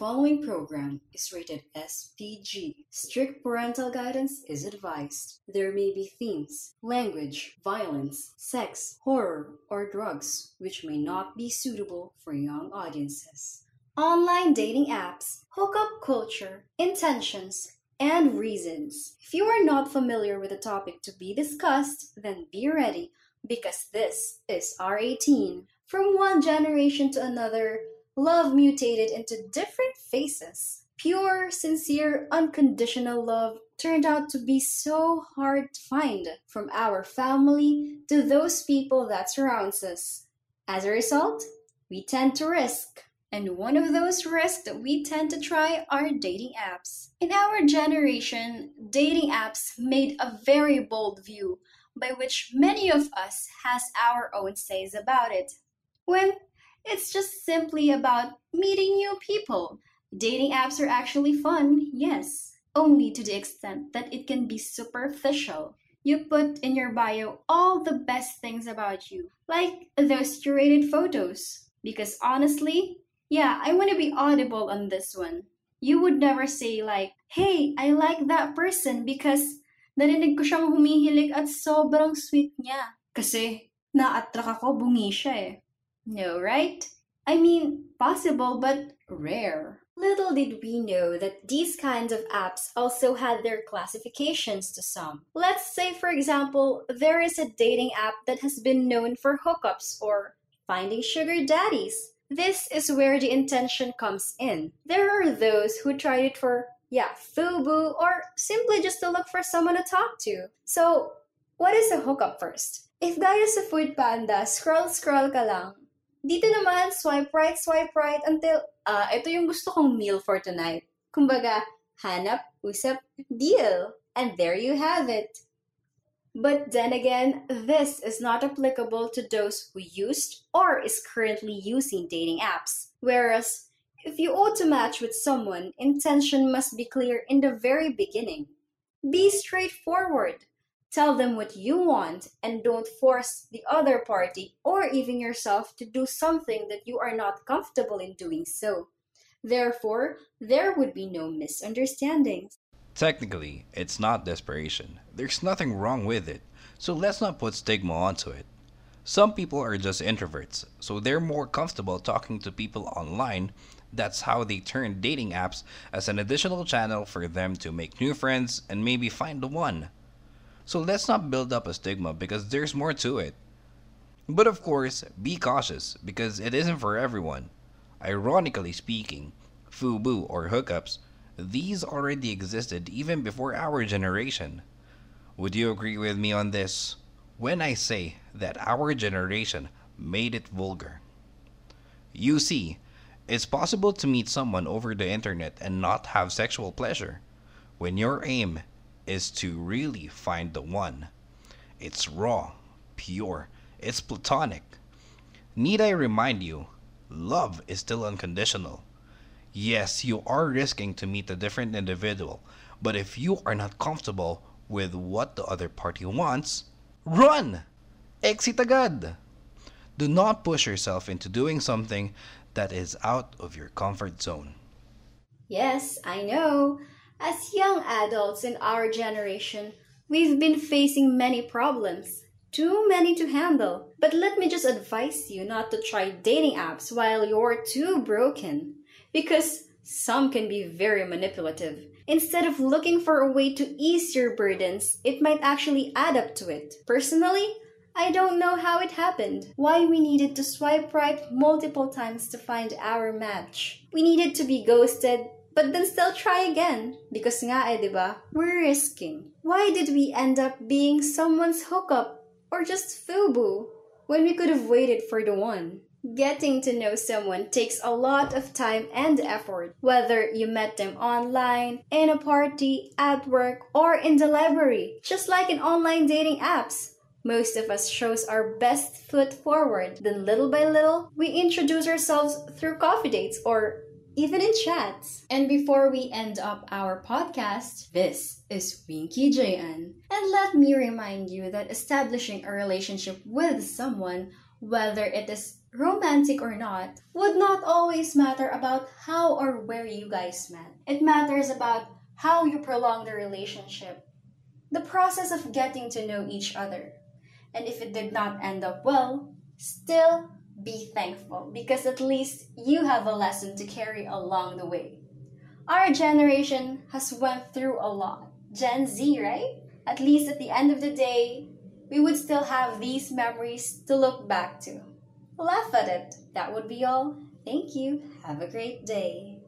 following program is rated SPG. Strict parental guidance is advised. There may be themes, language, violence, sex, horror, or drugs which may not be suitable for young audiences. Online dating apps, hookup culture, intentions, and reasons. If you are not familiar with the topic to be discussed, then be ready because this is R18. From one generation to another, love mutated into different faces. Pure, sincere, unconditional love turned out to be so hard to find from our family to those people that surrounds us. As a result, we tend to risk. And one of those risks that we tend to try are dating apps. In our generation, dating apps made a very bold view by which many of us has our own says about it. When it's just simply about meeting new people. Dating apps are actually fun, yes, only to the extent that it can be superficial. You put in your bio all the best things about you, like those curated photos. Because honestly, yeah, I want to be audible on this one. You would never say like, hey, I like that person because narinig ko siyang humihilig at sobrang sweet niya. Kasi na-attract ako, bungi siya eh. No, right? I mean, possible but rare. Little did we know that these kinds of apps also had their classifications to some. Let's say, for example, there is a dating app that has been known for hookups or finding sugar daddies. This is where the intention comes in. There are those who tried it for, yeah, FUBU or simply just to look for someone to talk to. So, what is a hookup first? If gaya sa Food Panda, scroll-scroll ka lang, dito naman, swipe right, swipe right until, ah, uh, ito yung gusto kong meal for tonight. Kumbaga, hanap, usap, deal. And there you have it. But then again, this is not applicable to those who used or is currently using dating apps. Whereas, if you ought to match with someone, intention must be clear in the very beginning. Be straightforward. Tell them what you want and don't force the other party or even yourself to do something that you are not comfortable in doing so. Therefore, there would be no misunderstandings. Technically, it's not desperation. There's nothing wrong with it, so let's not put stigma onto it. Some people are just introverts, so they're more comfortable talking to people online. That's how they turn dating apps as an additional channel for them to make new friends and maybe find the one. So let's not build up a stigma because there's more to it. But of course, be cautious because it isn't for everyone. Ironically speaking, FUBU or hookups, these already existed even before our generation. Would you agree with me on this? When I say that our generation made it vulgar. You see, it's possible to meet someone over the internet and not have sexual pleasure when your aim is to really find the one. It's raw, pure, it's platonic. Need I remind you, love is still unconditional. Yes, you are risking to meet a different individual, but if you are not comfortable with what the other party wants, run! Exit agad! Do not push yourself into doing something that is out of your comfort zone. Yes, I know. As young adults in our generation, we've been facing many problems, too many to handle. But let me just advise you not to try dating apps while you're too broken, because some can be very manipulative. Instead of looking for a way to ease your burdens, it might actually add up to it. Personally, I don't know how it happened. Why we needed to swipe right multiple times to find our match. We needed to be ghosted but then still try again. Because nga eh, di ba? We're risking. Why did we end up being someone's hookup or just FUBU when we could have waited for the one? Getting to know someone takes a lot of time and effort, whether you met them online, in a party, at work, or in the library, just like in online dating apps. Most of us shows our best foot forward, then little by little, we introduce ourselves through coffee dates or even in chats. And before we end up our podcast, this is Winky JN. And let me remind you that establishing a relationship with someone, whether it is romantic or not, would not always matter about how or where you guys met. It matters about how you prolong the relationship, the process of getting to know each other. And if it did not end up well, still be thankful because at least you have a lesson to carry along the way. Our generation has went through a lot. Gen Z, right? At least at the end of the day, we would still have these memories to look back to. Laugh at it. That would be all. Thank you. Have a great day.